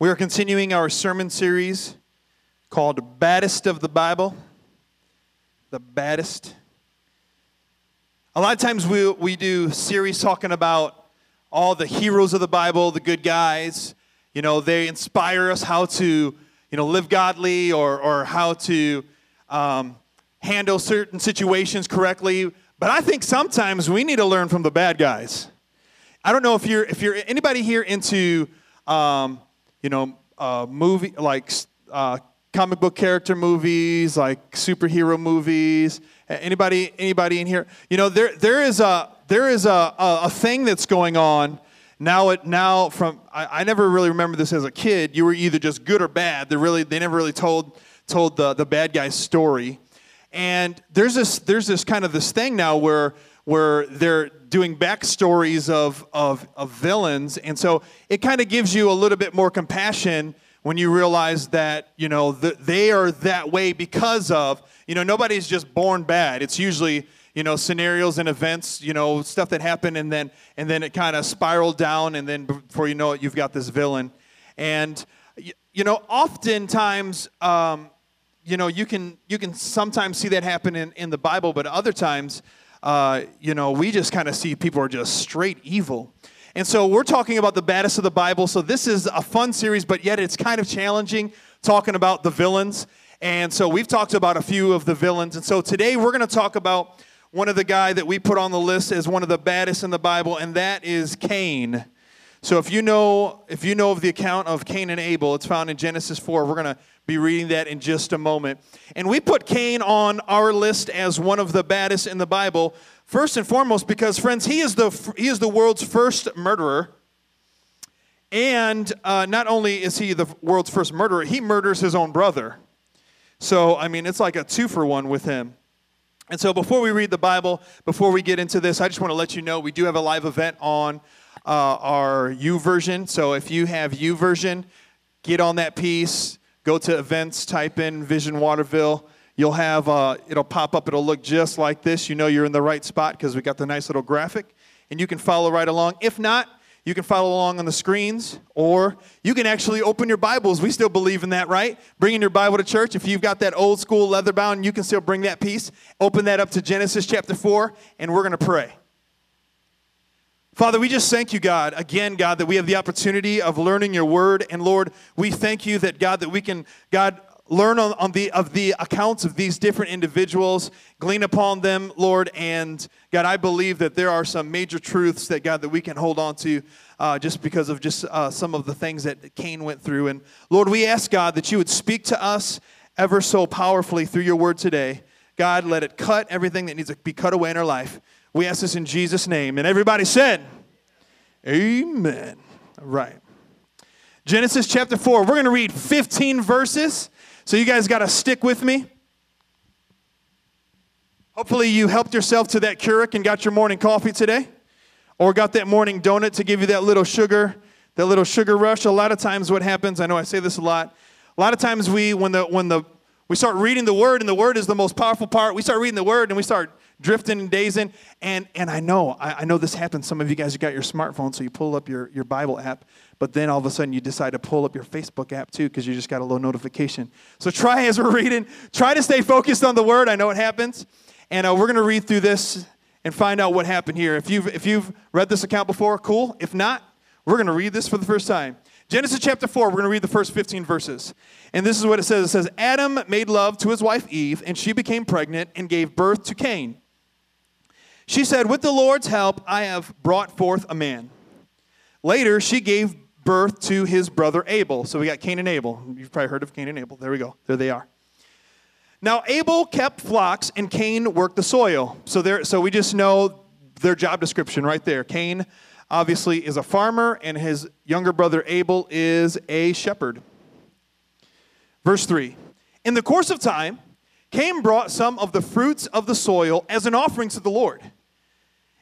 We are continuing our sermon series called Baddest of the Bible. The Baddest. A lot of times we, we do series talking about all the heroes of the Bible, the good guys. You know, they inspire us how to, you know, live godly or, or how to um, handle certain situations correctly. But I think sometimes we need to learn from the bad guys. I don't know if you're, if you're anybody here into, um, you know, uh, movie like uh, comic book character movies, like superhero movies. Anybody, anybody in here? You know, there there is a there is a, a, a thing that's going on now. It now from I, I never really remember this as a kid. You were either just good or bad. They really they never really told told the the bad guy's story. And there's this there's this kind of this thing now where where they're doing backstories of, of, of villains. And so it kind of gives you a little bit more compassion when you realize that, you know, the, they are that way because of, you know, nobody's just born bad. It's usually, you know, scenarios and events, you know, stuff that happened and then, and then it kind of spiraled down and then before you know it, you've got this villain. And, you know, oftentimes, um, you know, you can, you can sometimes see that happen in, in the Bible, but other times, uh, you know, we just kind of see people are just straight evil. And so we're talking about the baddest of the Bible. So this is a fun series, but yet it's kind of challenging talking about the villains. And so we've talked about a few of the villains. And so today we're going to talk about one of the guy that we put on the list as one of the baddest in the Bible, and that is Cain. So if you know if you know of the account of Cain and Abel, it's found in Genesis 4. We're going to be reading that in just a moment. And we put Cain on our list as one of the baddest in the Bible, first and foremost because friends, he is the he is the world's first murderer. And uh, not only is he the world's first murderer, he murders his own brother. So, I mean, it's like a two for one with him. And so, before we read the Bible, before we get into this, I just want to let you know we do have a live event on uh, YouVersion. So if you have U YouVersion, get on that piece, go to events, type in Vision Waterville. You'll have, uh, it'll pop up, it'll look just like this. You know you're in the right spot because we got the nice little graphic. And you can follow right along. If not, you can follow along on the screens, or you can actually open your Bibles. We still believe in that, right? Bringing your Bible to church. If you've got that old school leather bound, you can still bring that piece. Open that up to Genesis chapter 4, and we're to pray. Father, we just thank you, God, again, God, that we have the opportunity of learning your word. And Lord, we thank you that, God, that we can, God, learn on, on the of the accounts of these different individuals, glean upon them, Lord. And God, I believe that there are some major truths that, God, that we can hold on to uh, just because of just uh, some of the things that Cain went through. And Lord, we ask, God, that you would speak to us ever so powerfully through your word today. God, let it cut everything that needs to be cut away in our life. We ask this in Jesus' name. And everybody said, Amen. Right. Genesis chapter 4. We're going to read 15 verses. So you guys got to stick with me. Hopefully, you helped yourself to that Keurig and got your morning coffee today, or got that morning donut to give you that little sugar, that little sugar rush. A lot of times, what happens, I know I say this a lot, a lot of times we, when the, when the, we start reading the word, and the word is the most powerful part, we start reading the word and we start drifting and dazing. And, and I know, I, I know this happens. Some of you guys, you got your smartphone, so you pull up your, your Bible app, but then all of a sudden you decide to pull up your Facebook app too because you just got a little notification. So try as we're reading, try to stay focused on the word. I know it happens. And uh, we're going to read through this and find out what happened here. If you've, if you've read this account before, cool. If not, we're going to read this for the first time. Genesis chapter 4, we're going to read the first 15 verses. And this is what it says It says, Adam made love to his wife Eve, and she became pregnant and gave birth to Cain. She said, With the Lord's help, I have brought forth a man. Later, she gave birth to his brother Abel. So we got Cain and Abel. You've probably heard of Cain and Abel. There we go. There they are. Now, Abel kept flocks and Cain worked the soil. So, there, so we just know their job description right there. Cain obviously is a farmer, and his younger brother Abel is a shepherd. Verse 3 In the course of time, Cain brought some of the fruits of the soil as an offering to the Lord.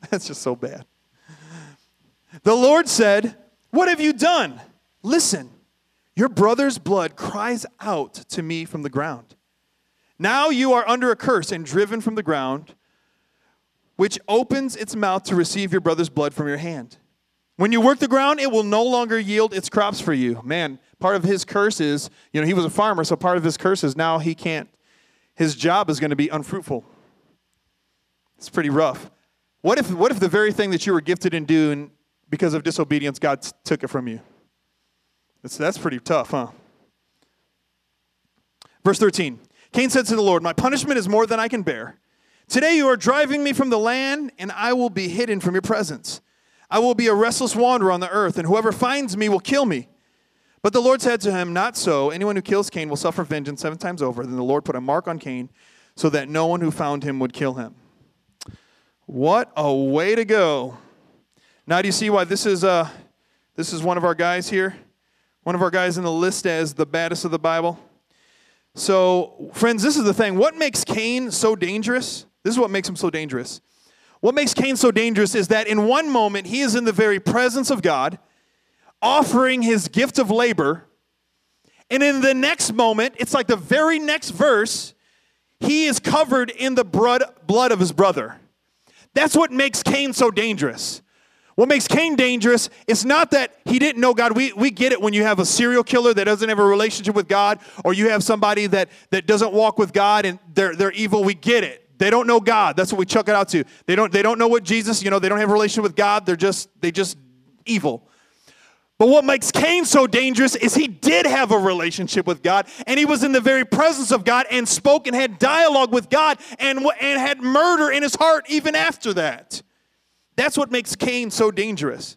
that's just so bad. The Lord said, What have you done? Listen, your brother's blood cries out to me from the ground. Now you are under a curse and driven from the ground, which opens its mouth to receive your brother's blood from your hand. When you work the ground, it will no longer yield its crops for you. Man, part of his curse is, you know, he was a farmer, so part of his curse is now he can't, his job is going to be unfruitful. It's pretty rough. What if, what if the very thing that you were gifted in doing because of disobedience, God took it from you? That's, that's pretty tough, huh? Verse 13 Cain said to the Lord, My punishment is more than I can bear. Today you are driving me from the land, and I will be hidden from your presence. I will be a restless wanderer on the earth, and whoever finds me will kill me. But the Lord said to him, Not so. Anyone who kills Cain will suffer vengeance seven times over. Then the Lord put a mark on Cain so that no one who found him would kill him. What a way to go. Now, do you see why this is, uh, this is one of our guys here? One of our guys in the list as the baddest of the Bible? So, friends, this is the thing. What makes Cain so dangerous? This is what makes him so dangerous. What makes Cain so dangerous is that in one moment he is in the very presence of God, offering his gift of labor. And in the next moment, it's like the very next verse, he is covered in the blood, of his brother. That's what makes Cain so dangerous. What makes Cain dangerous is not that he didn't know God. We, we get it when you have a serial killer that doesn't have a relationship with God, or you have somebody that, that doesn't walk with God and they're, they're evil. We get it. They don't know God. That's what we chuck it out to. They don't, they don't know what Jesus, you know, they don't have a relationship with God. They're just, they just evil. But what makes Cain so dangerous is he did have a relationship with God, and he was in the very presence of God and spoke and had dialogue with God and, and had murder in his heart even after that. That's what makes Cain so dangerous.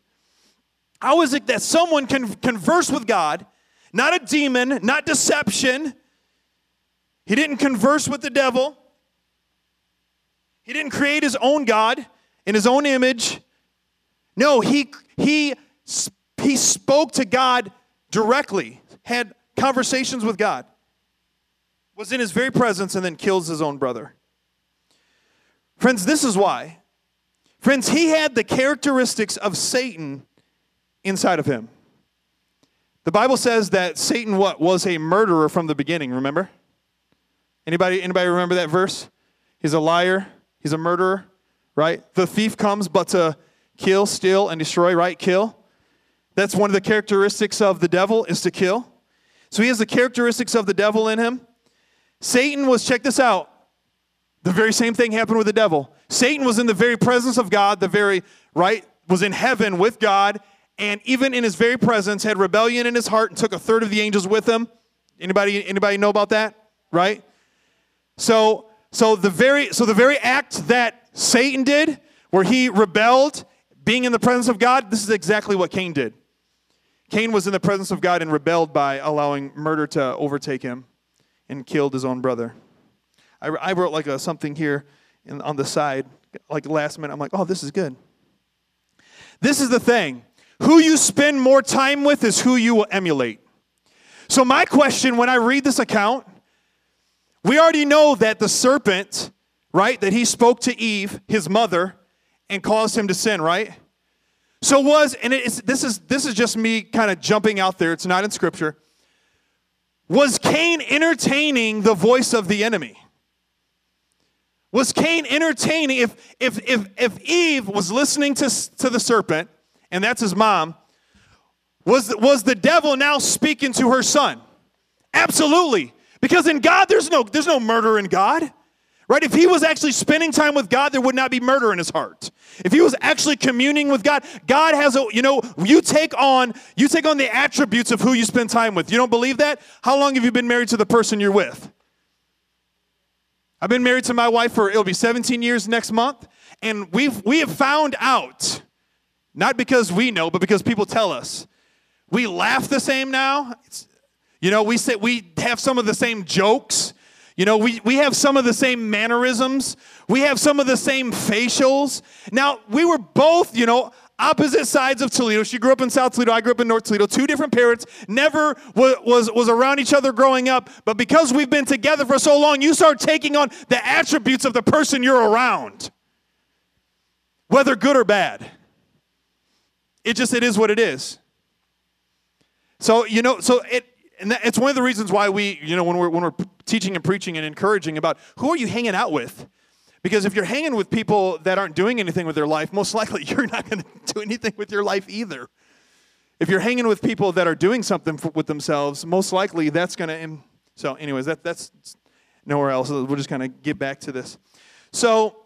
How is it that someone can converse with God, not a demon, not deception? He didn't converse with the devil. He didn't create his own God in his own image. No, he, he he spoke to God directly, had conversations with God, was in his very presence, and then kills his own brother. Friends, this is why. Friends, he had the characteristics of Satan inside of him. The Bible says that Satan what was a murderer from the beginning, remember? Anybody anybody remember that verse? He's a liar, he's a murderer, right? The thief comes but to kill, steal and destroy, right? Kill. That's one of the characteristics of the devil is to kill. So he has the characteristics of the devil in him. Satan was, check this out. The very same thing happened with the devil. Satan was in the very presence of God, the very, right, was in heaven with God, and even in his very presence had rebellion in his heart and took a third of the angels with him. Anybody, anybody know about that? Right? So, so the very, so the very act that Satan did, where he rebelled, being in the presence of God, this is exactly what Cain did. Cain was in the presence of God and rebelled by allowing murder to overtake him and killed his own brother. I, I wrote like a, something here in, on the side, like last minute. I'm like, oh, this is good. This is the thing. Who you spend more time with is who you will emulate. So, my question when I read this account, we already know that the serpent, right, that he spoke to Eve, his mother, and caused him to sin, right? So was, and it's, this is this is just me kind of jumping out there. It's not in scripture. Was Cain entertaining the voice of the enemy? Was Cain entertaining if if if if Eve was listening to, to the serpent, and that's his mom, was, was the devil now speaking to her son? Absolutely. Because in God there's no there's no murder in God Right? If he was actually spending time with God, there would not be murder in his heart. If he was actually communing with God, God has a, you know, you take on, you take on the attributes of who you spend time with. You don't believe that? How long have you been married to the person you're with? I've been married to my wife for it'll be 17 years next month, and we've we have found out, not because we know, but because people tell us. We laugh the same now. It's, you know, we say we have some of the same jokes. You know, we, we have some of the same mannerisms. We have some of the same facials. Now, we were both, you know, opposite sides of Toledo. She grew up in South Toledo. I grew up in North Toledo. Two different parents. Never was, was, was around each other growing up. But because we've been together for so long, you start taking on the attributes of the person you're around, whether good or bad. It just, it is what it is. So, you know, so it, and that, it's one of the reasons why we, you know, when we're, when we're teaching and preaching and encouraging about who are you hanging out with? Because if you're hanging with people that aren't doing anything with their life, most likely you're not going to do anything with your life either. If you're hanging with people that are doing something for, with themselves, most likely that's going to. So, anyways, that, that's nowhere else. We'll just kind of get back to this. So,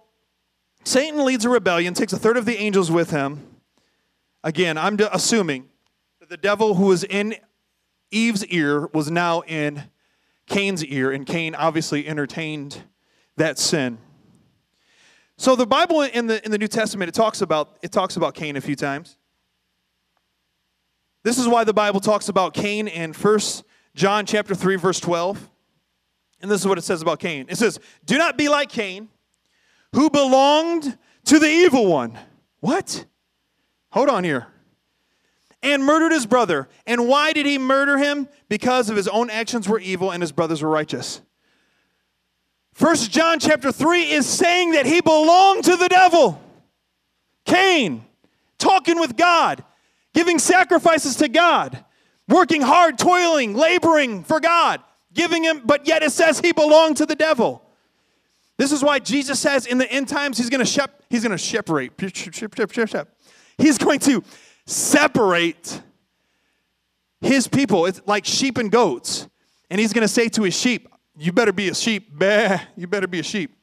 Satan leads a rebellion, takes a third of the angels with him. Again, I'm assuming that the devil who was in Eve's ear was now in Cain's ear, and Cain obviously entertained that sin. So the Bible in the in the New Testament it talks about it talks about Cain a few times. This is why the Bible talks about Cain in 1 John chapter 3 verse 12. And this is what it says about Cain. It says, "Do not be like Cain, who belonged to the evil one." What? Hold on here and murdered his brother. And why did he murder him? Because of his own actions were evil and his brothers were righteous. First John chapter 3 is saying that he belonged to the devil. Cain, talking with God, giving sacrifices to God, working hard, toiling, laboring for God, giving him, but yet it says he belonged to the devil. This is why Jesus says in the end times he's going to shep, he's going to separate. He's going to separate his people. It's like sheep and goats. And he's going to say to his sheep, You better be a sheep. Bah, you better be a sheep.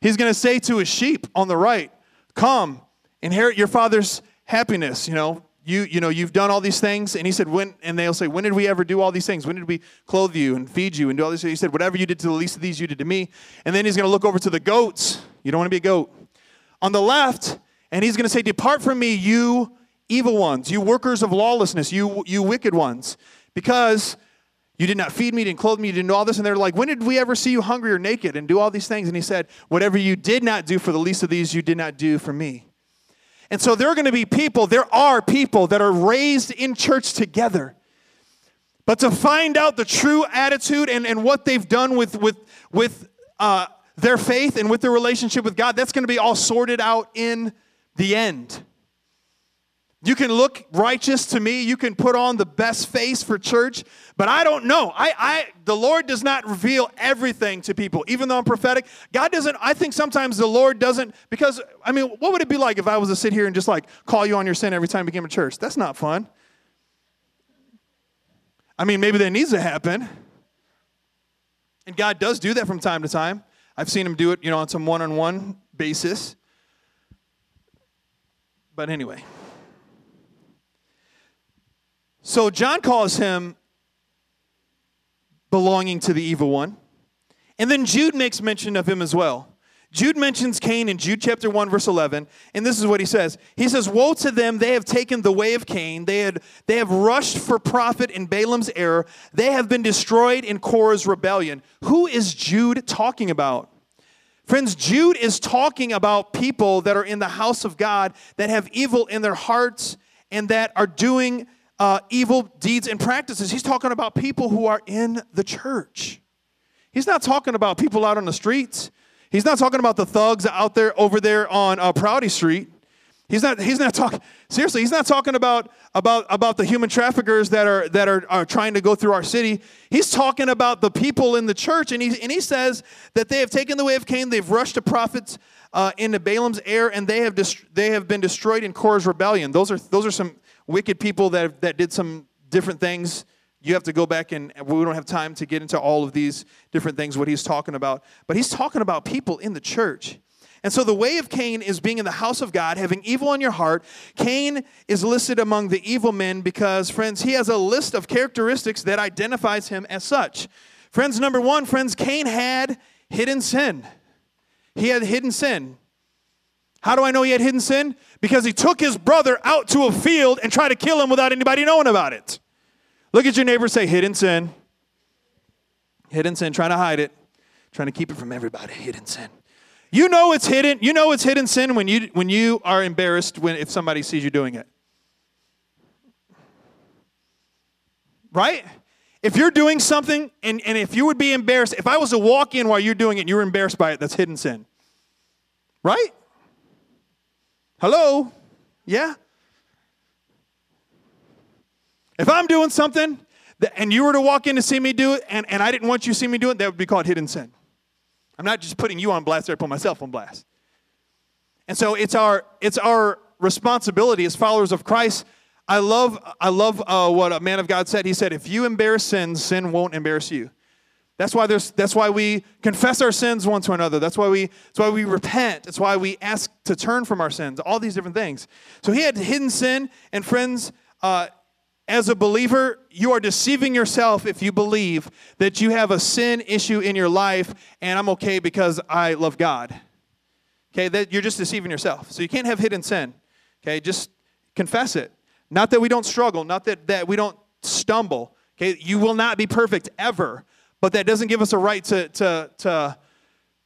He's going to say to his sheep on the right, Come, inherit your father's happiness. You know, you, you know, you've done all these things. And he said, When, and they'll say, When did we ever do all these things? When did we clothe you and feed you and do all these? He said, Whatever you did to the least of these, you did to me. And then he's going to look over to the goats. You don't want to be a goat. On the left, and he's going to say, Depart from me, you evil ones, you workers of lawlessness, you, you wicked ones, because you did not feed me, didn't clothe me, you didn't do all this. And they're like, when did we ever see you hungry or naked and do all these things? And he said, whatever you did not do for the least of these, you did not do for me. And so there are going to be people, there are people that are raised in church together. But to find out the true attitude and, and what they've done with, with, with uh, their faith and with their relationship with God, that's going to be all sorted out in the end. You can look righteous to me. You can put on the best face for church, but I don't know. I, I, the Lord does not reveal everything to people, even though I'm prophetic. God doesn't. I think sometimes the Lord doesn't because I mean, what would it be like if I was to sit here and just like call you on your sin every time you came to church? That's not fun. I mean, maybe that needs to happen, and God does do that from time to time. I've seen Him do it, you know, on some one-on-one basis. But anyway. So John calls him belonging to the evil one. And then Jude makes mention of him as well. Jude mentions Cain in Jude chapter 1 verse 11, and this is what he says. He says, "Woe to them, they have taken the way of Cain. They had they have rushed for profit in Balaam's error. They have been destroyed in Korah's rebellion." Who is Jude talking about? Friends, Jude is talking about people that are in the house of God that have evil in their hearts and that are doing uh, evil deeds and practices. He's talking about people who are in the church. He's not talking about people out on the streets. He's not talking about the thugs out there over there on uh, Prouty Street. He's not. He's not talking. Seriously, he's not talking about about about the human traffickers that are that are, are trying to go through our city. He's talking about the people in the church, and he and he says that they have taken the way of Cain. They've rushed the prophets uh, into Balaam's error, and they have dist- they have been destroyed in Korah's rebellion. Those are those are some wicked people that, that did some different things you have to go back and we don't have time to get into all of these different things, what he's talking about. But he's talking about people in the church. And so the way of Cain is being in the house of God, having evil in your heart. Cain is listed among the evil men because, friends, he has a list of characteristics that identifies him as such. Friends, number one, friends, Cain had hidden sin. He had hidden sin. How do I know he had hidden sin? Because he took his brother out to a field and tried to kill him without anybody knowing about it. Look at your neighbor say, hidden sin. Hidden sin, trying to hide it, trying to keep it from everybody. Hidden sin. You know it's hidden. You know it's hidden sin when you when you are embarrassed when if somebody sees you doing it. Right? If you're doing something and, and if you would be embarrassed, if I was to walk in while you're doing it and you were embarrassed by it, that's hidden sin. Right? Hello? Yeah? If I'm doing something that, and you were to walk in to see me do it and, and I didn't want you to see me do it, that would be called hidden sin. I'm not just putting you on blast I put myself on blast. And so it's our, it's our responsibility as followers of Christ I love, I love uh, what a man of God said. He said, if you embarrass sin, sin won't embarrass you. That's why, there's, that's why we confess our sins one to another. That's why, we, that's why we repent. That's why we ask to turn from our sins, all these different things. So he had hidden sin. And friends, uh, as a believer, you are deceiving yourself if you believe that you have a sin issue in your life and I'm okay because I love God. Okay, that you're just deceiving yourself. So you can't have hidden sin. Okay, just confess it. Not that we don't struggle, not that, that we don't stumble. Okay, you will not be perfect ever, but that doesn't give us a right to, to, to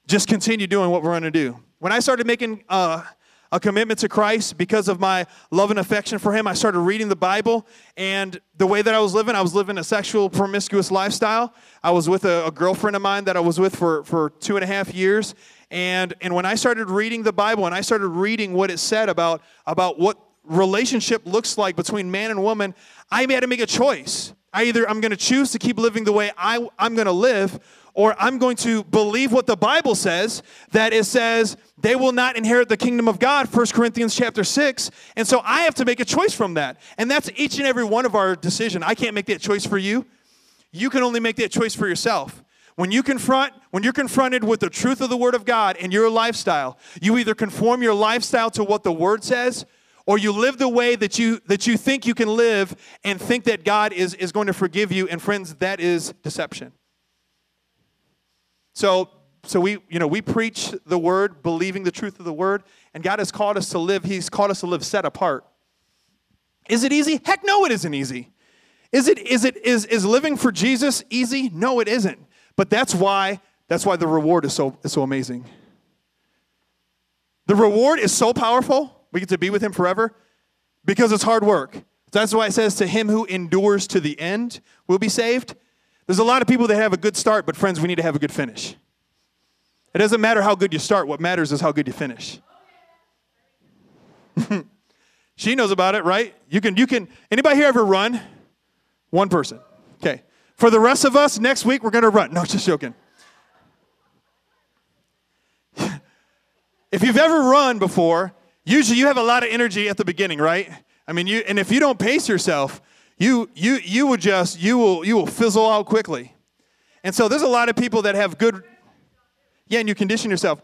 just continue doing what we're going to do. When I started making uh, a commitment to Christ because of my love and affection for Him, I started reading the Bible, and the way that I was living, I was living a sexual promiscuous lifestyle. I was with a, a girlfriend of mine that I was with for, for two and a half years, and, and when I started reading the Bible and I started reading what it said about, about what relationship looks like between man and woman, I had to make a choice. I either I'm going to choose to keep living the way I, I'm going to live, or I'm going to believe what the Bible says, that it says they will not inherit the kingdom of God, 1 Corinthians chapter 6. And so I have to make a choice from that. And that's each and every one of our decision. I can't make that choice for you. You can only make that choice for yourself. When you confront, when you're confronted with the truth of the Word of God and your lifestyle, you either conform your lifestyle to what the Word says, or you live the way that you that you think you can live and think that God is, is going to forgive you. And friends, that is deception. So so we you know we preach the word, believing the truth of the word, and God has called us to live, He's called us to live set apart. Is it easy? Heck no, it isn't easy. Is it is it is is living for Jesus easy? No, it isn't. But that's why that's why the reward is so is so amazing. The reward is so powerful we get to be with him forever because it's hard work. That's why it says, To him who endures to the end will be saved. There's a lot of people that have a good start, but friends, we need to have a good finish. It doesn't matter how good you start, what matters is how good you finish. she knows about it, right? You can, you can, anybody here ever run? One person. Okay. For the rest of us, next week we're going to run. No, just joking. if you've ever run before, Usually you have a lot of energy at the beginning, right? I mean, you and if you don't pace yourself, you you you will just you will you will fizzle out quickly. And so there's a lot of people that have good Yeah, and you condition yourself.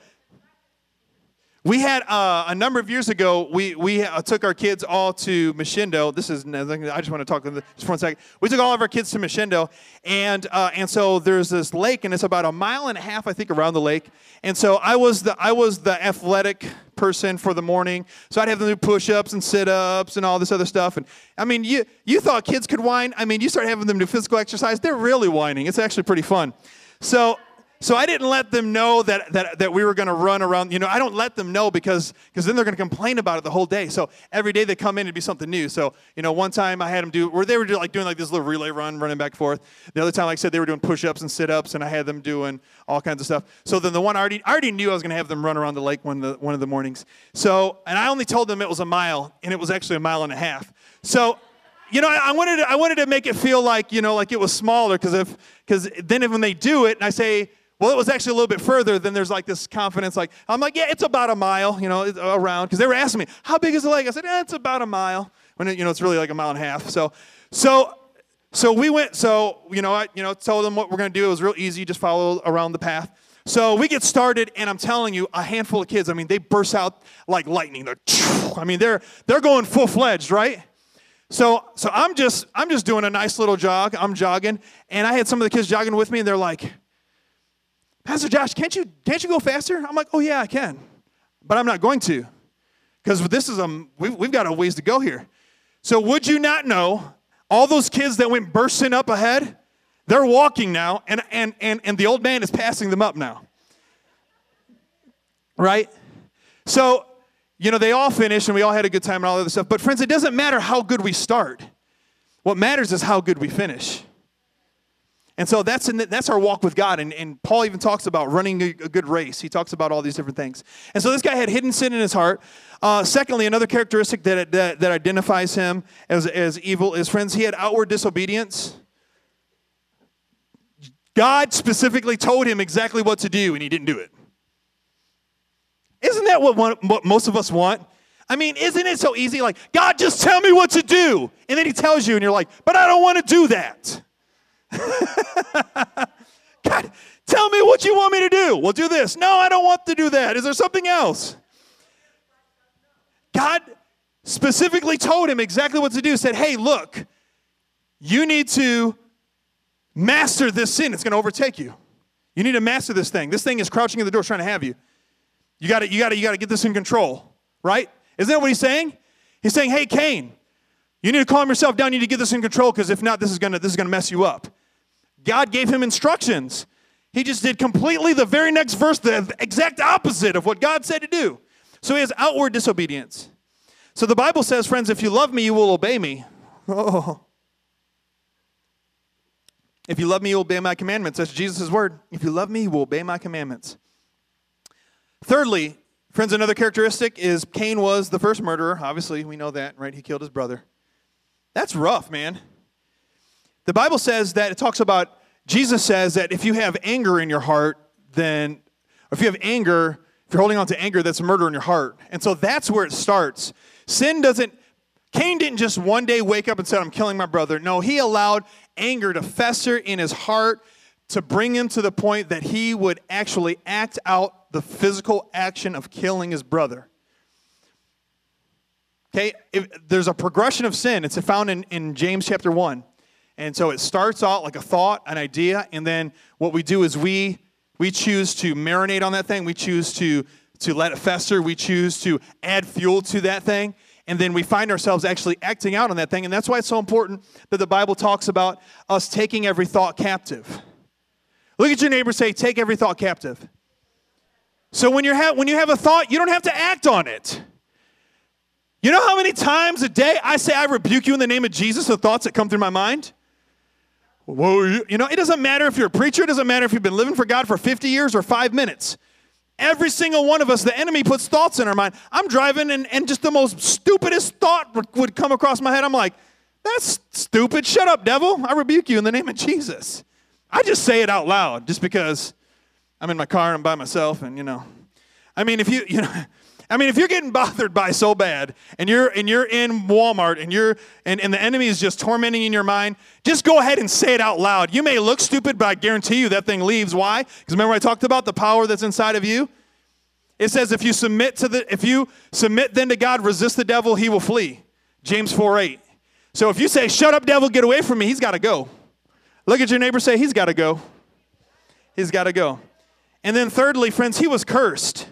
We had uh, a number of years ago. We we uh, took our kids all to Moshindo. This is I just want to talk just for one second. We took all of our kids to Moshindo, and uh, and so there's this lake, and it's about a mile and a half, I think, around the lake. And so I was the I was the athletic person for the morning, so I'd have them do push-ups and sit-ups and all this other stuff. And I mean, you you thought kids could whine? I mean, you start having them do physical exercise, they're really whining. It's actually pretty fun. So so I didn't let them know that, that, that we were going to run around. You know, I don't let them know because because then they're going to complain about it the whole day. So every day they come in, it'd be something new. So, you know, one time I had them do, where they were like doing like this little relay run, running back and forth. The other time, like I said, they were doing push-ups and sit-ups, and I had them doing all kinds of stuff. So then the one I already, I already knew I was going to have them run around the lake one of the, one of the mornings. So, and I only told them it was a mile, and it was actually a mile and a half. So you know, I, wanted to, I wanted to make it feel like you know, like it was smaller because if because then if, when they do it and I say, well, it was actually a little bit further. Then there's like this confidence, like, I'm like, yeah, it's about a mile, you know, uh, around. Because they were asking me, how big is the lake? I said, yeah, it's about a mile. When, it, you know, it's really like a mile and a half. So, so So we went, so, you know, I, you know, told them what we're going to do. It was real easy, just follow around the path. So we get started, and I'm telling you, a handful of kids, I mean, they burst out like lightning. They're, I mean, they're, they're going full fledged, right? So, so I'm just, I'm just doing a nice little jog. I'm jogging, and I had some of the kids jogging with me, and they're like, Pastor Josh, can't you, can't you go faster? I'm like, oh yeah, I can, but I'm not going to, because this is a, we've, we've got a ways to go here. So would you not know, all those kids that went bursting up ahead, they're walking now, and, and, and, and the old man is passing them up now. Right? So, you know, they all finished and we all had a good time and all that other stuff. But, friends, it doesn't matter how good we start. What matters is how good we finish. And so that's, the, that's our walk with God. And, and Paul even talks about running a, a, good race. He talks about all these different things. And so this guy had hidden sin in his heart. Uh, secondly, another characteristic that, that, that identifies him as, as evil is, friends, he had outward disobedience. God specifically told him exactly what to do, and he didn't do it. Isn't that what, one, what most of us want? I mean, isn't it so easy? Like, God, just tell me what to do. And then he tells you, and you're like, but I don't want to do that. God, tell me what you want me to do. Well, do this. No, I don't want to do that. Is there something else? God specifically told him exactly what to do. Said, hey, look, you need to Master this sin, it's going to overtake you. You need to master this thing. This thing is crouching at the door trying to have you. You got to you got to you got to get this in control, right? Isn't that what he's saying? He's saying, "Hey Cain, you need to calm yourself down. You need to get this in control because if not this is going to this is going to mess you up." God gave him instructions. He just did completely the very next verse the exact opposite of what God said to do. So he has outward disobedience. So the Bible says, friends, if you love me, you will obey me. Oh. If you love me, you will obey my commandments. That's Jesus' word. If you love me, you will obey my commandments. Thirdly, friends, another characteristic is Cain was the first murderer. Obviously, we know that, right? He killed his brother. That's rough, man. The Bible says that it talks about, Jesus says that if you have anger in your heart, then, if you have anger, if you're holding on to anger, that's murder in your heart. And so that's where it starts. Sin doesn't, Cain didn't just one day wake up and say, I'm killing my brother. No, he allowed anger to fester in his heart to bring him to the point that he would actually act out the physical action of killing his brother. Okay, if, there's a progression of sin. It's found in, in James chapter 1. And so it starts out like a thought, an idea, and then what we do is we we choose to marinate on that thing. We choose to to let it fester. We choose to add fuel to that thing and then we find ourselves actually acting out on that thing. And that's why it's so important that the Bible talks about us taking every thought captive. Look at your neighbor say, Take every thought captive. So when, you're ha- when you have a thought, you don't have to act on it. You know how many times a day I say, I rebuke you in the name of Jesus, the thoughts that come through my mind? Whoa, you know, it doesn't matter if you're a preacher, it doesn't matter if you've been living for God for 50 years or five minutes. Every single one of us, the enemy puts thoughts in our mind. I'm driving and, and just the most stupidest thought would come across my head. I'm like, that's stupid. Shut up, devil. I rebuke you in the name of Jesus. I just say it out loud just because I'm in my car and I'm by myself and you know. I mean, if you, you know, I mean, if you're getting bothered by so bad and you're and you're in Walmart and you're and, and the enemy is just tormenting in your mind, just go ahead and say it out loud. You may look stupid, but I guarantee you that thing leaves. Why? Because remember I talked about the power that's inside of you? It says if you submit to the if you submit then to God, resist the devil, he will flee. James 4 8. So if you say, Shut up, devil, get away from me, he's got to go. Look at your neighbor, say, He's got to go. He's got to go. And then, thirdly, friends, he was cursed.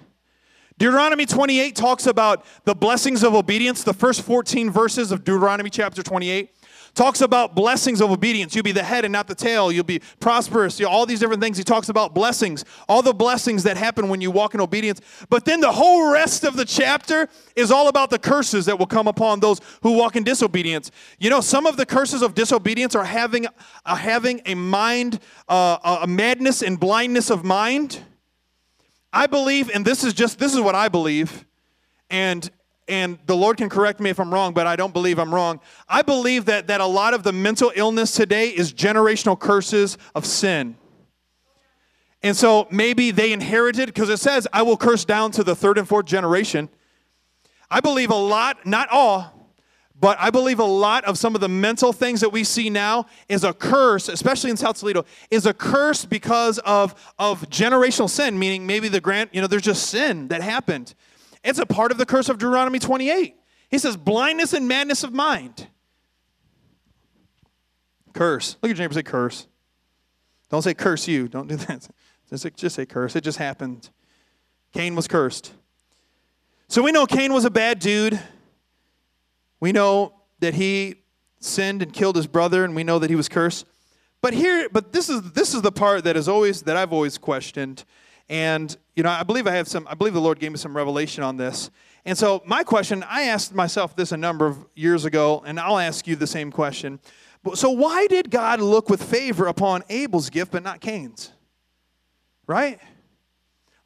Deuteronomy 28 talks about the blessings of obedience. The first 14 verses of Deuteronomy chapter 28 talks about blessings of obedience. You'll be the head and not the tail. You'll be prosperous. You know, all these different things. He talks about blessings, all the blessings that happen when you walk in obedience. But then the whole rest of the chapter is all about the curses that will come upon those who walk in disobedience. You know, some of the curses of disobedience are having, uh, having a mind, uh, a madness and blindness of mind I believe, and this is just this is what I believe, and and the Lord can correct me if I'm wrong, but I don't believe I'm wrong. I believe that that a lot of the mental illness today is generational curses of sin. And so maybe they inherited, because it says, I will curse down to the third and fourth generation. I believe a lot, not all, But I believe a lot of some of the mental things that we see now is a curse, especially in South Toledo, is a curse because of, of generational sin, meaning maybe the grant, you know, there's just sin that happened. It's a part of the curse of Deuteronomy 28. He says, blindness and madness of mind. Curse. Look at your neighbor say curse. Don't say curse you. Don't do that. Just say, just say curse. It just happened. Cain was cursed. So we know Cain was a bad dude. We know that he sinned and killed his brother, and we know that he was cursed. But here, but this is this is the part that is always that I've always questioned. And you know, I believe I have some. I believe the Lord gave me some revelation on this. And so, my question, I asked myself this a number of years ago, and I'll ask you the same question. So, why did God look with favor upon Abel's gift but not Cain's? Right?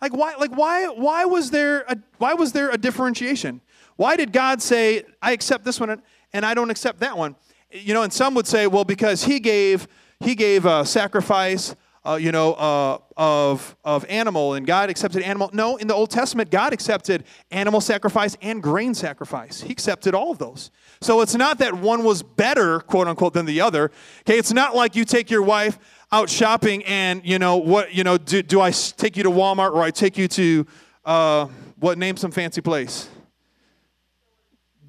Like why? Like why? Why was there a why was there a differentiation? Why did God say, I accept this one and I don't accept that one? You know, and some would say, well, because he gave he gave a sacrifice, uh, you know, uh, of of animal, and God accepted animal. No, in the Old Testament, God accepted animal sacrifice and grain sacrifice. He accepted all of those. So it's not that one was better, quote unquote, than the other. Okay, it's not like you take your wife out shopping and you know what you know. Do, do I take you to Walmart or I take you to uh, what? Name some fancy place.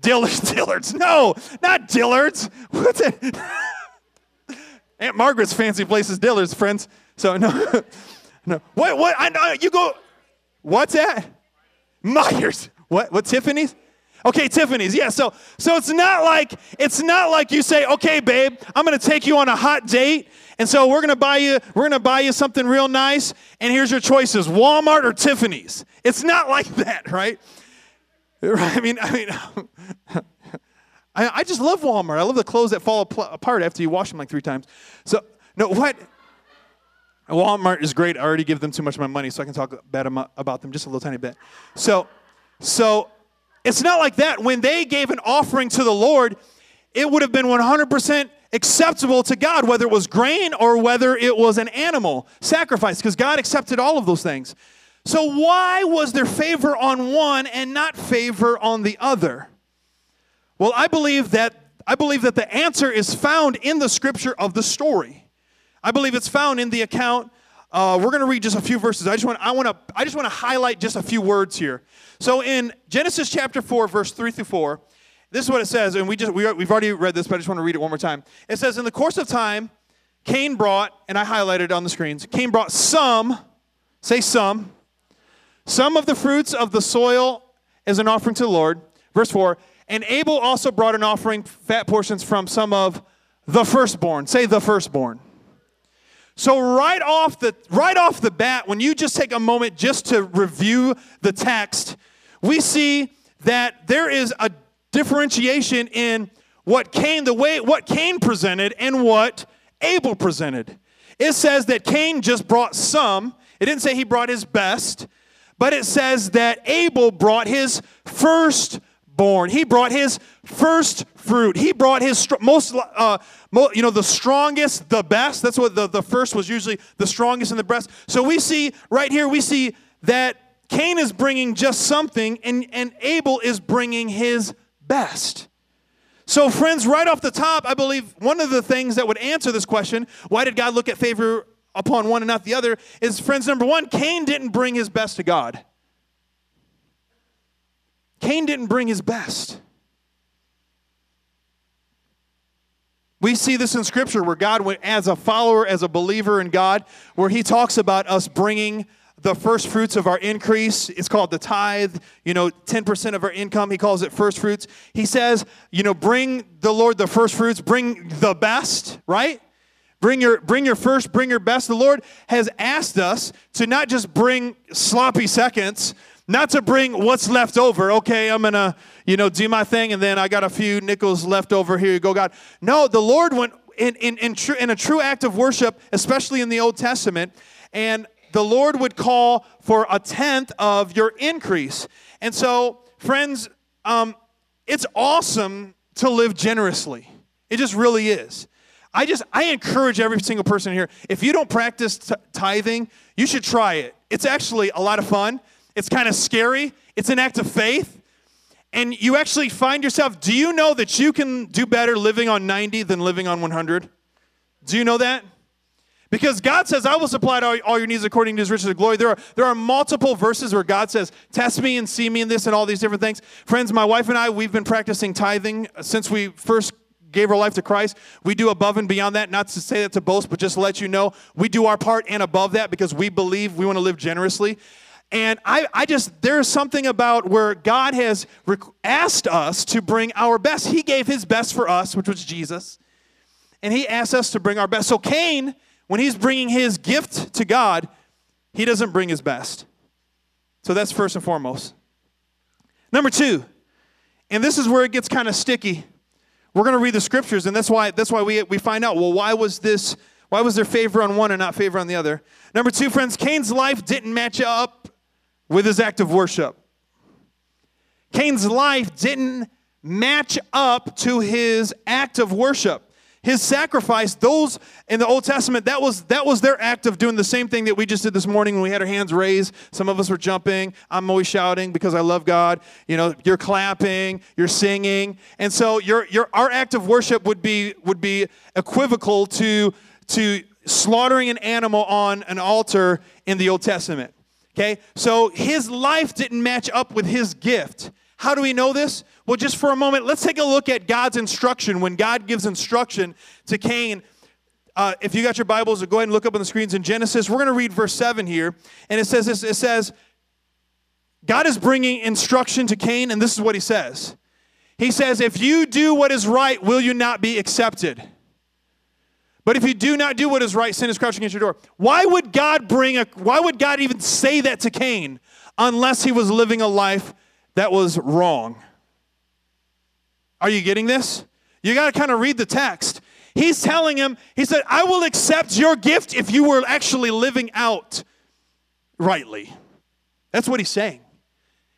Dillard's. Dillard's. No, not Dillard's. What's it? Aunt Margaret's fancy place is Dillard's, friends. So no, no. What? What? I know you go. What's that? Myers. What? What? Tiffany's? Okay, Tiffany's. Yeah. So so it's not like it's not like you say, okay, babe, I'm gonna take you on a hot date, and so we're gonna buy you we're gonna buy you something real nice, and here's your choices: Walmart or Tiffany's. It's not like that, right? I mean, I mean, I, I just love Walmart. I love the clothes that fall apart after you wash them like three times. So, no, what? Walmart is great. I already give them too much of my money, so I can talk about them just a little tiny bit. So, so it's not like that. When they gave an offering to the Lord, it would have been 100% acceptable to God, whether it was grain or whether it was an animal sacrifice, because God accepted all of those things. So, why was there favor on one and not favor on the other? Well, I believe that I believe that the answer is found in the scripture of the story. I believe it's found in the account. Uh, we're going to read just a few verses. I just want I want to I just want to highlight just a few words here. So in Genesis chapter four, verse three through four, this is what it says, and we just we, we've already read this, but I just want to read it one more time. It says, "In the course of time, Cain brought, and I highlighted on the screens. Cain brought some, say some, some of the fruits of the soil as an offering to the Lord. Verse 4 And Abel also brought an offering, fat portions from some of the firstborn. Say the firstborn. So right off the right off the bat, when you just take a moment just to review the text, we see that there is a differentiation in what Cain, the way what Cain presented and what Abel presented. It says that Cain just brought some. It didn't say he brought his best. But it says that Abel brought his firstborn. He brought his first fruit. He brought his most, uh, you know, the strongest, the best. That's what the, the first was usually the strongest and the best. So we see right here, we see that Cain is bringing just something and, and Abel is bringing his best. So, friends, right off the top, I believe one of the things that would answer this question why did God look at favor upon one and not the other is friends number one cain didn't bring his best to god. Cain didn't bring his best. We see this in scripture where god went as a follower as a believer in god where he talks about us bringing the first fruits of our increase. It's called the tithe you know 10% of our income. He calls it first fruits. He says you know bring the lord the first fruits bring the best right Bring your, bring your first, bring your best. The Lord has asked us to not just bring sloppy seconds, not to bring what's left over. Okay, I'm gonna, you know, do my thing, and then I got a few nickels left over. Here you go, God. No, the Lord went in in in, tr- in a true act of worship, especially in the Old Testament, and the Lord would call for a tenth of your increase. And so, friends, um, it's awesome to live generously. It just really is. I just I encourage every single person here. If you don't practice t- tithing, you should try it. It's actually a lot of fun. It's kind of scary. It's an act of faith. and you actually find yourself, do you know that you can do better living on 90 than living on 100? Do you know that? Because God says, I will supply all, all your needs according to his riches of glory. There are, there are multiple verses where God says, Test me and see me in this and all these different things. Friends, my wife and I, we've been practicing tithing since we first gave our life to Christ. We do above and beyond that, not to say that to boast, but just to let you know, we do our part and above that because we believe we want to live generously. And I, I just, there's something about where God has asked us to bring our best. He gave his best for us, which was Jesus. And he asked us to bring our best. So Cain, when he's bringing his gift to God, he doesn't bring his best. So that's first and foremost. Number two, and this is where it gets kind of sticky. We're going to read the scriptures, and that's why that's why we, we find out, well, why was this, why was there favor on one and not favor on the other? Number two, friends, Cain's life didn't match up with his act of worship. Cain's life didn't match up to his act of worship. His sacrifice, those in the Old Testament, that was that was their act of doing the same thing that we just did this morning when we had our hands raised. Some of us were jumping. I'm always shouting because I love God. You know, you're clapping, you're singing. And so your your our act of worship would be would be equivocal to to slaughtering an animal on an altar in the Old Testament. Okay? So his life didn't match up with his gift. How do we know this? Well, just for a moment, let's take a look at God's instruction. When God gives instruction to Cain, uh, if you got your Bibles, go ahead and look up on the screens in Genesis. We're going to read verse 7 here. And it says this it says, God is bringing instruction to Cain, and this is what he says. He says, If you do what is right, will you not be accepted? But if you do not do what is right, sin is crouching at your door. Why would God bring a why would God even say that to Cain unless he was living a life that was wrong? Are you getting this? You got to kind of read the text. He's telling him, he said, I will accept your gift if you were actually living out rightly. That's what he's saying.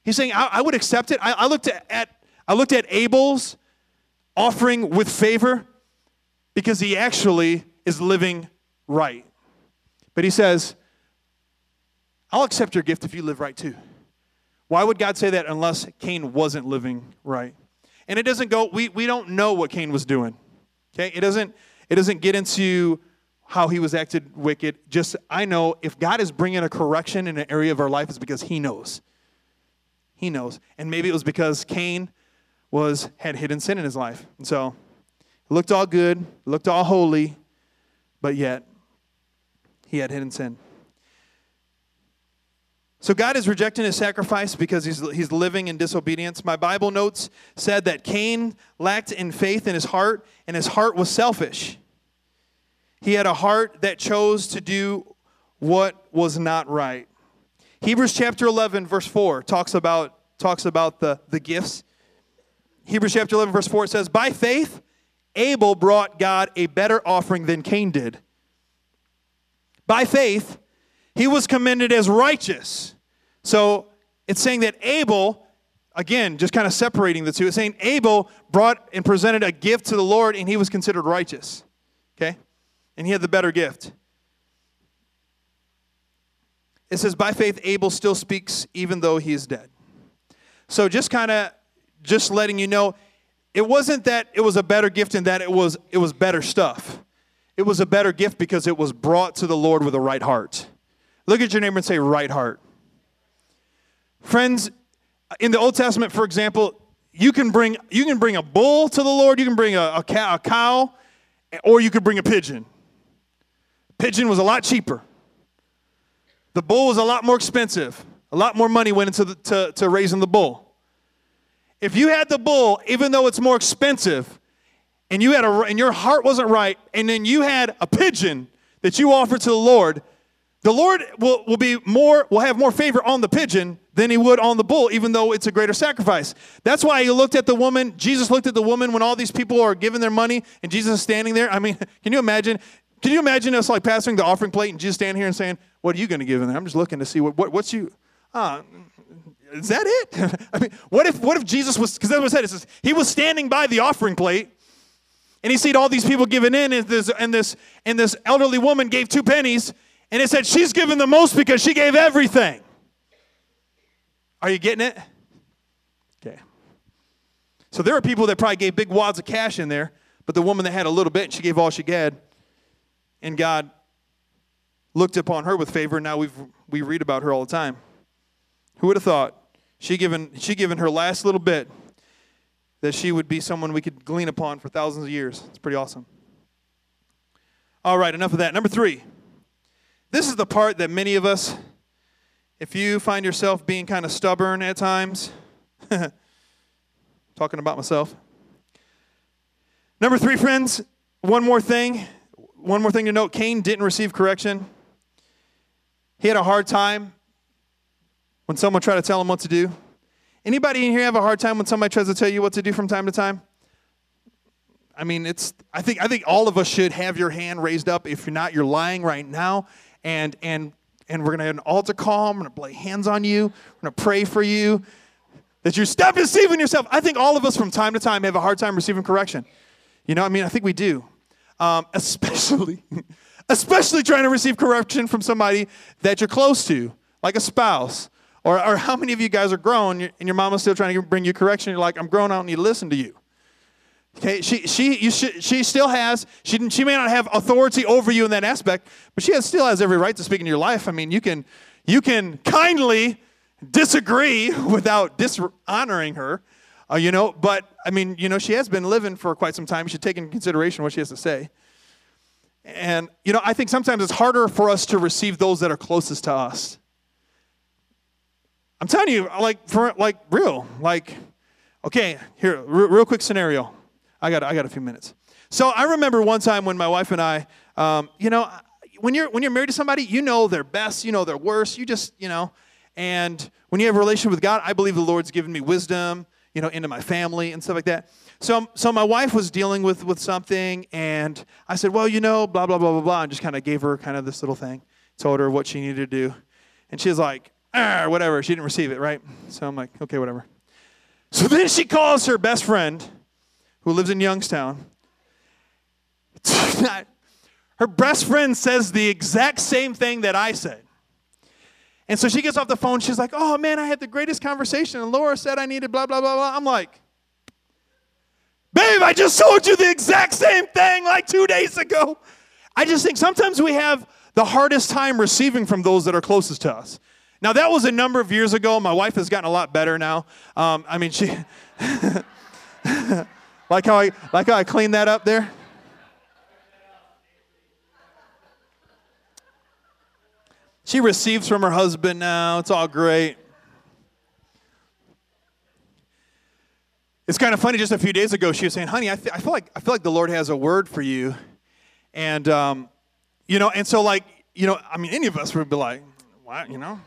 He's saying, I, I would accept it. I, I looked at, I looked at Abel's offering with favor because he actually is living right. But he says, I'll accept your gift if you live right too. Why would God say that unless Cain wasn't living right? And it doesn't go, we, we don't know what Cain was doing. Okay? It doesn't, it doesn't get into how he was acted wicked. Just, I know if God is bringing a correction in an area of our life, it's because he knows. He knows. And maybe it was because Cain was had hidden sin in his life. And so it looked all good, looked all holy, but yet he had hidden sin. So God is rejecting his sacrifice because he's, he's living in disobedience. My Bible notes said that Cain lacked in faith in his heart, and his heart was selfish. He had a heart that chose to do what was not right. Hebrews chapter 11, verse 4 talks about, talks about the, the gifts. Hebrews chapter 11, verse 4 says, By faith, Abel brought God a better offering than Cain did. By faith, he was commended as righteous. So it's saying that Abel, again, just kind of separating the two, it's saying Abel brought and presented a gift to the Lord and he was considered righteous. Okay? And he had the better gift. It says, by faith, Abel still speaks even though he is dead. So just kind of just letting you know, it wasn't that it was a better gift and that it was it was better stuff. It was a better gift because it was brought to the Lord with a right heart. Look at your neighbor and say right heart. Friends, in the Old Testament, for example, you can bring you can bring a bull to the Lord, you can bring a, a, cow, a cow, or you could bring a pigeon. Pigeon was a lot cheaper. The bull was a lot more expensive. A lot more money went into the, to, to raising the bull. If you had the bull, even though it's more expensive, and you had a and your heart wasn't right, and then you had a pigeon that you offered to the Lord, the Lord will, will be more will have more favor on the pigeon than he would on the bull, even though it's a greater sacrifice. That's why he looked at the woman, Jesus looked at the woman when all these people are giving their money and Jesus is standing there. I mean, can you imagine? Can you imagine us like passing the offering plate and Jesus standing here and saying, What are you going to give in there? I'm just looking to see what, what what's you. Uh, is that it? I mean, what if what if Jesus was because that's what I said, it says he was standing by the offering plate and he seen all these people giving in, and this and this and this elderly woman gave two pennies, and it said she's given the most because she gave everything. Are you getting it? Okay. So there are people that probably gave big wads of cash in there, but the woman that had a little bit, she gave all she had. And God looked upon her with favor, and now we we read about her all the time. Who would have thought she given, she given her last little bit that she would be someone we could glean upon for thousands of years? It's pretty awesome. All right, enough of that. Number three. This is the part that many of us, if you find yourself being kind of stubborn at times, talking about myself. Number three, friends, one more thing. One more thing to note Cain didn't receive correction. He had a hard time when someone tried to tell him what to do. Anybody in here have a hard time when somebody tries to tell you what to do from time to time? I mean, it's I think I think all of us should have your hand raised up. If you're not, you're lying right now. And and and we're gonna have an altar call. I'm gonna lay hands on you. We're gonna pray for you. That you stop deceiving yourself. I think all of us from time to time have a hard time receiving correction. You know, I mean, I think we do. Um, especially, especially trying to receive correction from somebody that you're close to, like a spouse. Or, or how many of you guys are grown and your mama's still trying to bring you correction? You're like, I'm grown, I don't need to listen to you. Okay, she, she, you should, she still has, she, she may not have authority over you in that aspect, but she has, still has every right to speak in your life. I mean, you can, you can kindly disagree without dishonoring her, uh, you know, but I mean, you know, she has been living for quite some time. You should take into consideration what she has to say. And, you know, I think sometimes it's harder for us to receive those that are closest to us. I'm telling you, like, for, like, real. Like, okay, here, real, real quick scenario. I got, I got a few minutes. So I remember one time when my wife and I, um, you know, when you're when you're married to somebody, you know their best, you know their worst. You just, you know, and when you have a relationship with God, I believe the Lord's given me wisdom, you know, into my family and stuff like that. So, so my wife was dealing with with something, and I said, well, you know, blah blah blah blah blah, and just kind of gave her kind of this little thing, told her what she needed to do, and she's like, ah, whatever. She didn't receive it, right? So I'm like, okay, whatever. So then she calls her best friend, who lives in Youngstown. her best friend says the exact same thing that I said. And so she gets off the phone. She's like, oh man, I had the greatest conversation. And Laura said I needed blah, blah, blah, blah. I'm like, babe, I just told you the exact same thing like two days ago. I just think sometimes we have the hardest time receiving from those that are closest to us. Now, that was a number of years ago. My wife has gotten a lot better now. Um, I mean, she, like, how I, like how I cleaned that up there? She receives from her husband now. It's all great. It's kind of funny. Just a few days ago, she was saying, "Honey, I, I feel like I feel like the Lord has a word for you," and um, you know, and so like you know, I mean, any of us would be like, "What?" You know,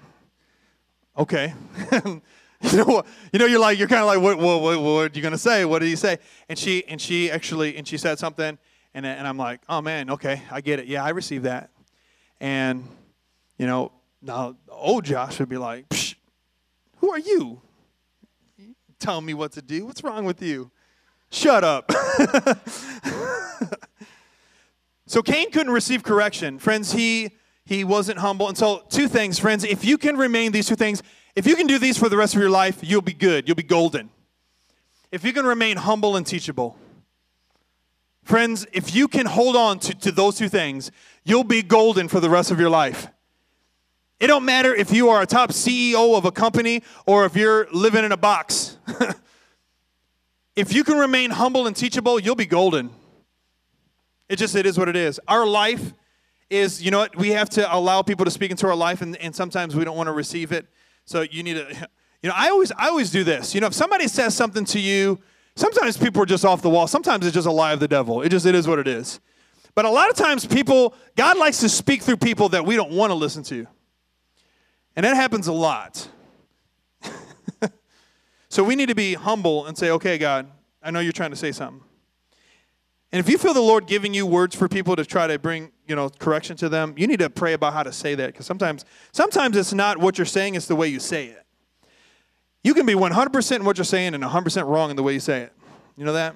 okay. you know, you know, you're like, you're kind of like, what, what, what, what are you gonna say? What did he say? And she, and she actually, and she said something, and and I'm like, oh man, okay, I get it. Yeah, I received that, and you know, now old Josh would be like, who are you? Tell me what to do? What's wrong with you? Shut up. so Cain couldn't receive correction. Friends, he he wasn't humble. And so two things, friends, if you can remain these two things, if you can do these for the rest of your life, you'll be good. You'll be golden. If you can remain humble and teachable. Friends, if you can hold on to, to those two things, you'll be golden for the rest of your life. It don't matter if you are a top CEO of a company or if you're living in a box. if you can remain humble and teachable, you'll be golden. It just it is what it is. Our life is, you know what, we have to allow people to speak into our life and, and sometimes we don't want to receive it. So you need to you know, I always I always do this. You know, if somebody says something to you, sometimes people are just off the wall. Sometimes it's just a lie of the devil. It just it is what it is. But a lot of times people God likes to speak through people that we don't want to listen to. And that happens a lot. so we need to be humble and say, okay, God, I know you're trying to say something. And if you feel the Lord giving you words for people to try to bring, you know, correction to them, you need to pray about how to say that because sometimes sometimes it's not what you're saying, it's the way you say it. You can be 100% in what you're saying and 100% wrong in the way you say it. You know that?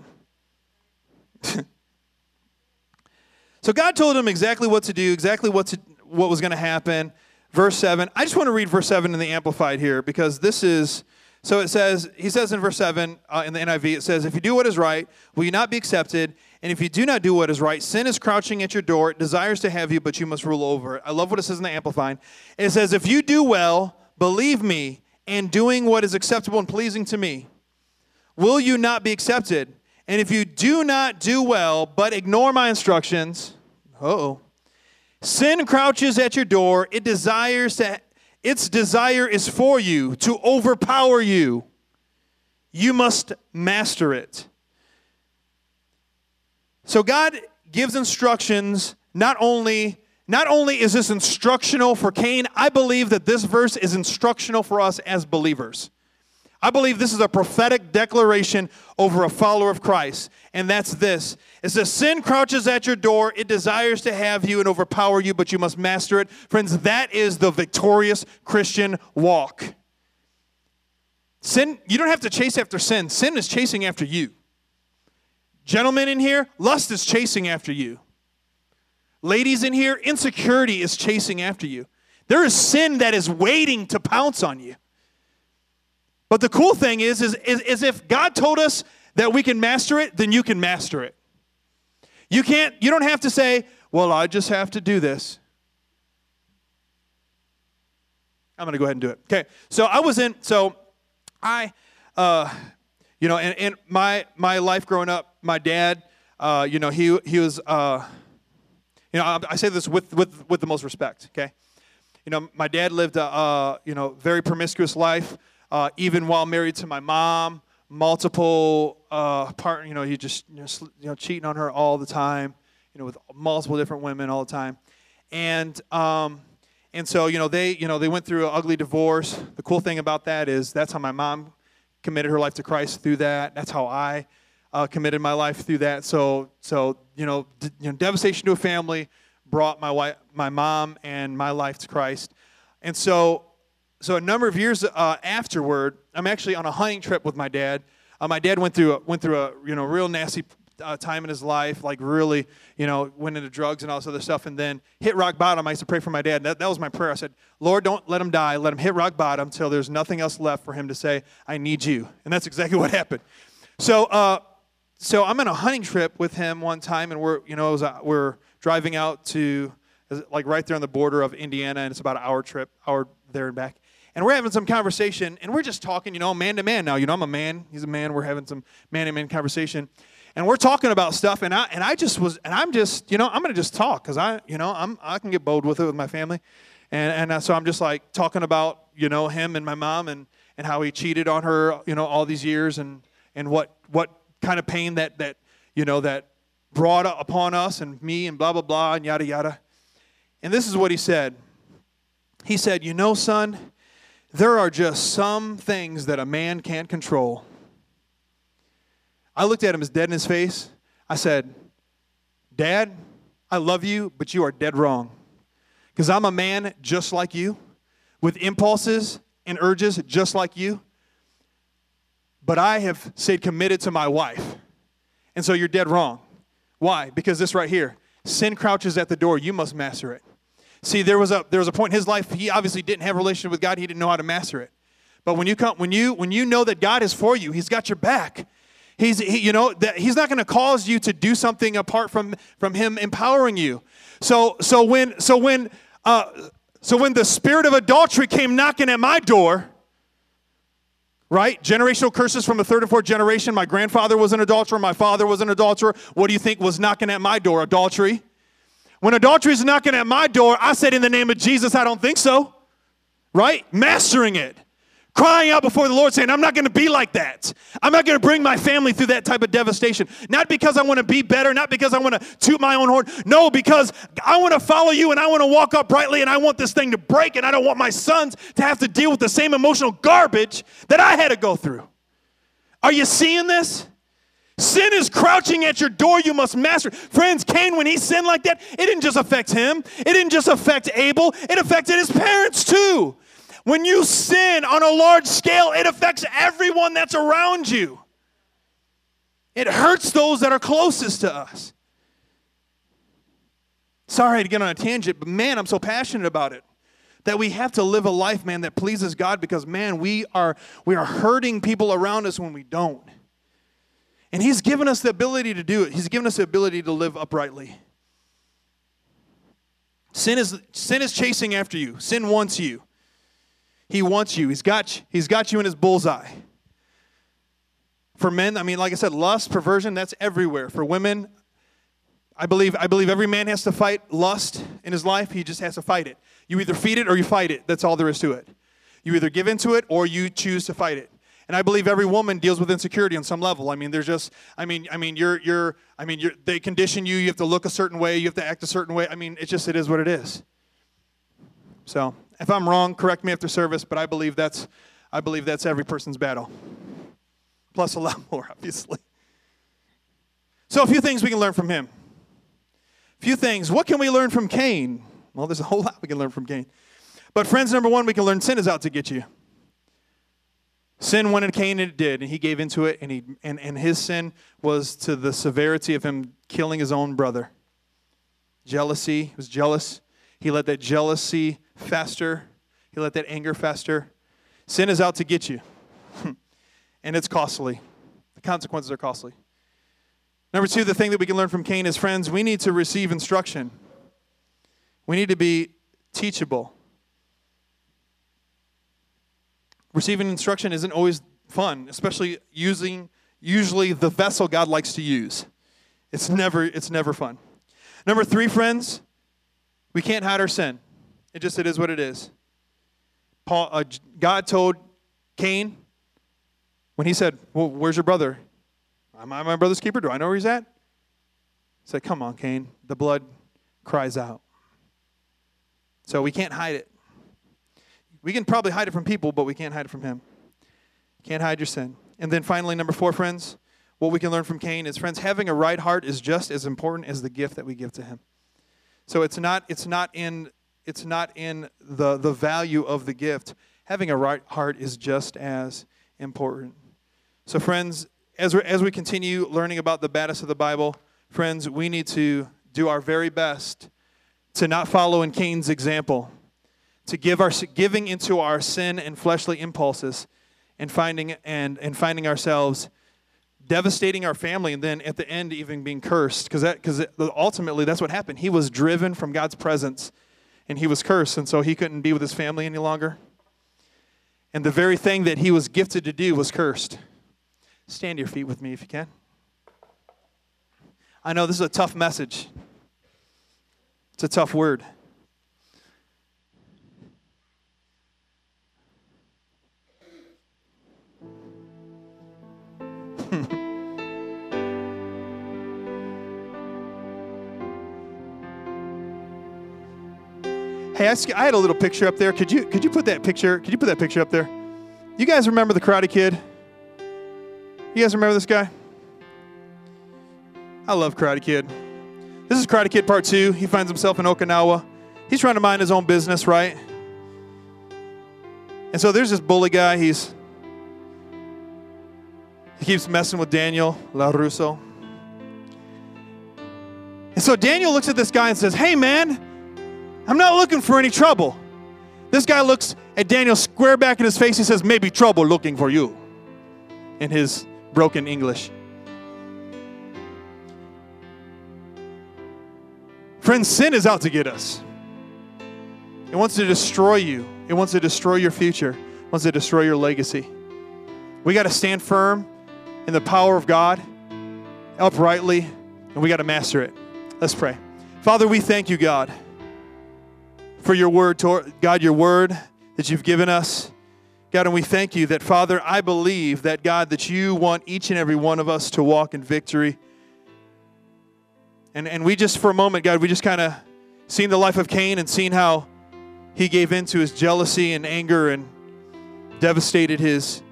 so God told him exactly what to do, exactly what to, what was going to happen verse 7. I just want to read verse 7 in the Amplified here because this is So it says, he says in verse 7 uh, in the NIV, it says, If you do what is right, will you not be accepted? And if you do not do what is right, sin is crouching at your door. It desires to have you, but you must rule over it. I love what it says in the Amplifying. It says, If you do well, believe me, and doing what is acceptable and pleasing to me, will you not be accepted? And if you do not do well, but ignore my instructions, oh, sin crouches at your door. It desires to its desire is for you to overpower you. You must master it. So God gives instructions not only not only is this instructional for Cain, I believe that this verse is instructional for us as believers. I believe this is a prophetic declaration over a follower of Christ, and that's this. It says, Sin crouches at your door, it desires to have you and overpower you, but you must master it. Friends, that is the victorious Christian walk. Sin, you don't have to chase after sin, sin is chasing after you. Gentlemen in here, lust is chasing after you. Ladies in here, insecurity is chasing after you. There is sin that is waiting to pounce on you. But the cool thing is, is, is, is if God told us that we can master it, then you can master it. You can't, you don't have to say, well, I just have to do this. I'm going to go ahead and do it. Okay. So I was in, so I, uh, you know, and, and my, my life growing up, my dad, uh, you know, he, he was, uh, you know, I, I say this with, with, with the most respect, okay? You know, my dad lived a, uh, you know, very promiscuous life uh, even while married to my mom, multiple uh, partner. You know, he just you know, you know, cheating on her all the time. You know, with multiple different women all the time, and um, and so you know they you know they went through an ugly divorce. The cool thing about that is that's how my mom committed her life to Christ through that. That's how I uh, committed my life through that. So so you know d- you know devastation to a family brought my wife, my mom, and my life to Christ. And so so a number of years uh, afterward, I'm actually on a hunting trip with my dad. Uh, my dad went through a, went through a you know real nasty uh, time in his life, like really you know went into drugs and all this other stuff, and then hit rock bottom. I used to pray for my dad. That, that was my prayer. I said, Lord, don't let him die. Let him hit rock bottom till there's nothing else left for him to say, I need you. And that's exactly what happened. So uh, so I'm on a hunting trip with him one time, and we're you know was, we're driving out to like right there on the border of Indiana, and it's about an hour trip, hour there and back and we're having some conversation, and we're just talking, you know, man to man now. You know, I'm a man, he's a man. We're having some man to man conversation, and we're talking about stuff. And I and I just was, and I'm just, you know, I'm gonna just talk because I, you know, I'm I can get bold with it with my family, and and uh, so I'm just like talking about, you know, him and my mom and and how he cheated on her, you know, all these years, and and what what kind of pain that that you know that brought upon us and me and blah blah blah and yada yada. And this is what he said. He said, "You know, son, there are just some things that a man can't control. I looked at him as dead in his face. I said, Dad, I love you, but you are dead wrong. Because I'm a man just like you, with impulses and urges just like you. But I have stayed committed to my wife. And so you're dead wrong. Why? Because this right here sin crouches at the door. You must master it. See, there was a there was a point in his life he obviously didn't have a relationship with God. He didn't know how to master it. But when you come when you when you know that God is for you, He's got your back. He's he, you know that He's not going to cause you to do something apart from from Him empowering you. So so when so when uh, so when the spirit of adultery came knocking at my door, right? Generational curses from the third and fourth generation. My grandfather was an adulterer. My father was an adulterer. What do you think was knocking at my door? Adultery. When adultery is knocking at my door, I said, In the name of Jesus, I don't think so. Right? Mastering it. Crying out before the Lord, saying, I'm not going to be like that. I'm not going to bring my family through that type of devastation. Not because I want to be better, not because I want to toot my own horn. No, because I want to follow you and I want to walk uprightly and I want this thing to break and I don't want my sons to have to deal with the same emotional garbage that I had to go through. Are you seeing this? Sin is crouching at your door. You must master. Friends, Cain, when he sinned like that, it didn't just affect him, it didn't just affect Abel, it affected his parents too. When you sin on a large scale, it affects everyone that's around you. It hurts those that are closest to us. Sorry to get on a tangent, but man, I'm so passionate about it. That we have to live a life, man, that pleases God because, man, we are, we are hurting people around us when we don't. And He's given us the ability to do it, He's given us the ability to live uprightly. Sin is, sin is chasing after you, sin wants you. He wants you. He's got, he's got you in his bullseye. For men, I mean, like I said, lust, perversion, that's everywhere. For women, I believe, I believe every man has to fight lust in his life. He just has to fight it. You either feed it or you fight it. That's all there is to it. You either give into it or you choose to fight it. And I believe every woman deals with insecurity on some level. I mean, there's just, I mean, I mean, you're, you're, I mean, you're, they condition you. You have to look a certain way. You have to act a certain way. I mean, it's just, it is what it is. So, if I'm wrong, correct me after service. But I believe that's, I believe that's every person's battle. Plus a lot more, obviously. So, a few things we can learn from him. A few things. What can we learn from Cain? Well, there's a whole lot we can learn from Cain. But friends, number one, we can learn sin is out to get you. Sin went in Cain and it did, and he gave into it, and, he, and, and his sin was to the severity of him killing his own brother. Jealousy, he was jealous. He let that jealousy fester, he let that anger fester. Sin is out to get you, and it's costly. The consequences are costly. Number two, the thing that we can learn from Cain is friends, we need to receive instruction. We need to be teachable. Receiving instruction isn't always fun, especially using usually the vessel God likes to use. It's never it's never fun. Number 3 friends, we can't hide our sin. It just it is what it is. Paul uh, God told Cain when he said, "Well, where's your brother? Am I my brother's keeper? Do I know where he's at?" He said, "Come on, Cain. The blood cries out." So we can't hide it. We can probably hide it from people, but we can't hide it from Him. Can't hide your sin. And then finally, number four, friends, what we can learn from Cain is, friends, having a right heart is just as important as the gift that we give to Him. So it's not it's not in it's not in the the value of the gift. Having a right heart is just as important. So, friends, as we as we continue learning about the baddest of the Bible, friends, we need to do our very best to not follow in Cain's example to give our giving into our sin and fleshly impulses and finding and, and finding ourselves devastating our family and then at the end even being cursed. Because that because ultimately that's what happened. He was driven from god's presence and he was cursed and so he couldn't be with his family any longer. And the very thing that he was gifted to do was cursed. Stand your feet with me if you can. I know this is a tough message. It's a tough word Hey, I, I, had a little picture up there. Could you could you put that picture? Could you put that picture up there? You guys remember the Karate Kid? You guys remember this guy? I love Karate Kid. This is Karate Kid Part Two. He finds himself in Okinawa. He's trying to mind his own business, right? And so there's this bully guy. He's he keeps messing with Daniel LaRusso. And so Daniel looks at this guy and says, "Hey, man." I'm not looking for any trouble. This guy looks at Daniel square back in his face. He says, Maybe trouble looking for you, in his broken English. Friends, sin is out to get us. It wants to destroy you, it wants to destroy your future, it wants to destroy your legacy. We got to stand firm in the power of God, uprightly, and we got to master it. Let's pray. Father, we thank you, God for your word, God, your word that you've given us. God, and we thank you that, Father, I believe that, God, that you want each and every one of us to walk in victory. And, and we just, for a moment, God, we just kind of seen the life of Cain and seen how he gave in to his jealousy and anger and devastated his,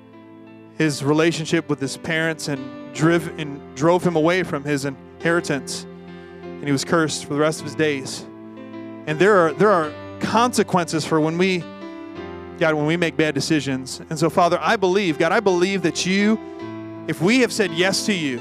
his relationship with his parents and, driv, and drove him away from his inheritance. And he was cursed for the rest of his days. And there are, there are consequences for when we, God, when we make bad decisions. And so, Father, I believe, God, I believe that you, if we have said yes to you,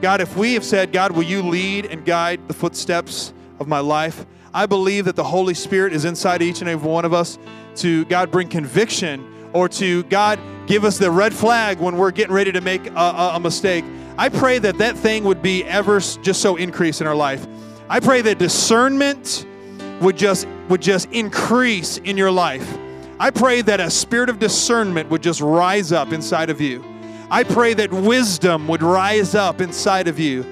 God, if we have said, God, will you lead and guide the footsteps of my life? I believe that the Holy Spirit is inside each and every one of us to, God, bring conviction or to, God, give us the red flag when we're getting ready to make a, a, a mistake. I pray that that thing would be ever just so increase in our life. I pray that discernment would just would just increase in your life. I pray that a spirit of discernment would just rise up inside of you. I pray that wisdom would rise up inside of you.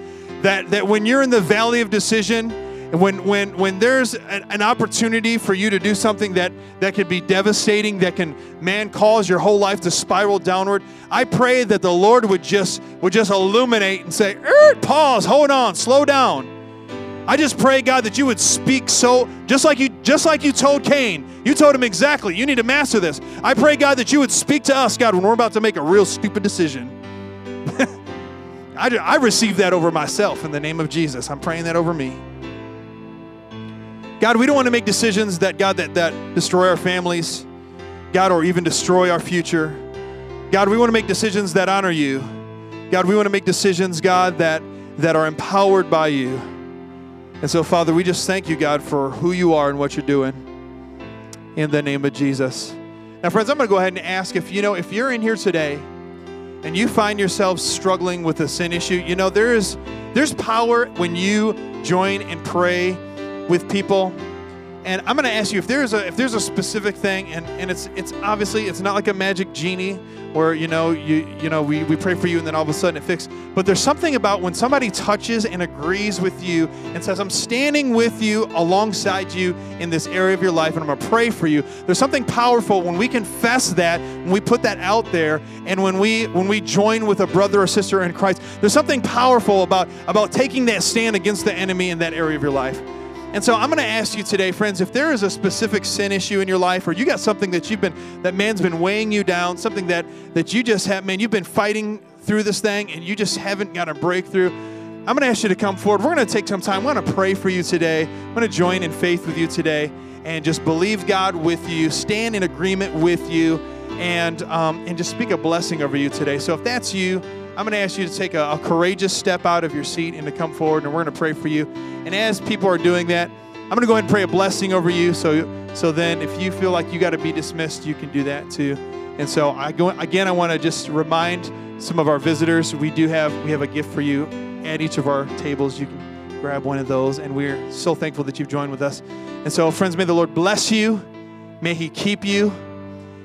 That that when you're in the valley of decision, when when when there's an, an opportunity for you to do something that that could be devastating, that can man cause your whole life to spiral downward, I pray that the Lord would just would just illuminate and say, er, "Pause, hold on, slow down." I just pray, God, that you would speak so just like you just like you told Cain. You told him exactly. You need to master this. I pray, God, that you would speak to us, God, when we're about to make a real stupid decision. I, I receive that over myself in the name of Jesus. I'm praying that over me. God, we don't want to make decisions that God that, that destroy our families, God, or even destroy our future. God, we want to make decisions that honor you. God, we want to make decisions, God, that that are empowered by you. And so, Father, we just thank you, God, for who you are and what you're doing in the name of Jesus. Now, friends, I'm going to go ahead and ask if you know, if you're in here today and you find yourself struggling with a sin issue, you know, there is there's power when you join and pray with people. And I'm going to ask you if there's a if there's a specific thing, and, and it's it's obviously it's not like a magic genie where you know you you know we, we pray for you and then all of a sudden it fixes. But there's something about when somebody touches and agrees with you and says, "I'm standing with you alongside you in this area of your life, and I'm going to pray for you." There's something powerful when we confess that, when we put that out there, and when we when we join with a brother or sister in Christ. There's something powerful about about taking that stand against the enemy in that area of your life. And so I'm going to ask you today, friends, if there is a specific sin issue in your life, or you got something that you've been that man's been weighing you down, something that that you just have, man, you've been fighting through this thing and you just haven't got a breakthrough. I'm going to ask you to come forward. We're going to take some time. I want to pray for you today. I'm going to join in faith with you today and just believe God with you, stand in agreement with you, and um, and just speak a blessing over you today. So if that's you, I'm going to ask you to take a, a, courageous step out of your seat and to come forward, and we're going to pray for you. And as people are doing that, I'm going to go ahead and pray a blessing over you. So, so then, if you feel like you got to be dismissed, you can do that too. And so, I go again. I want to just remind some of our visitors we do have we have a gift for you at each of our tables. You can grab one of those, and we're so thankful that you've joined with us. And so, friends, may the Lord bless you. May He keep you.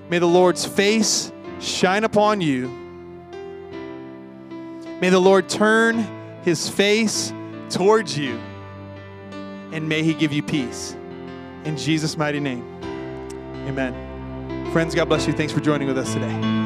May the Lord's face shine upon you May the Lord turn his face towards you and may he give you peace. In Jesus' mighty name, amen. Friends, God bless you. Thanks for joining with us today.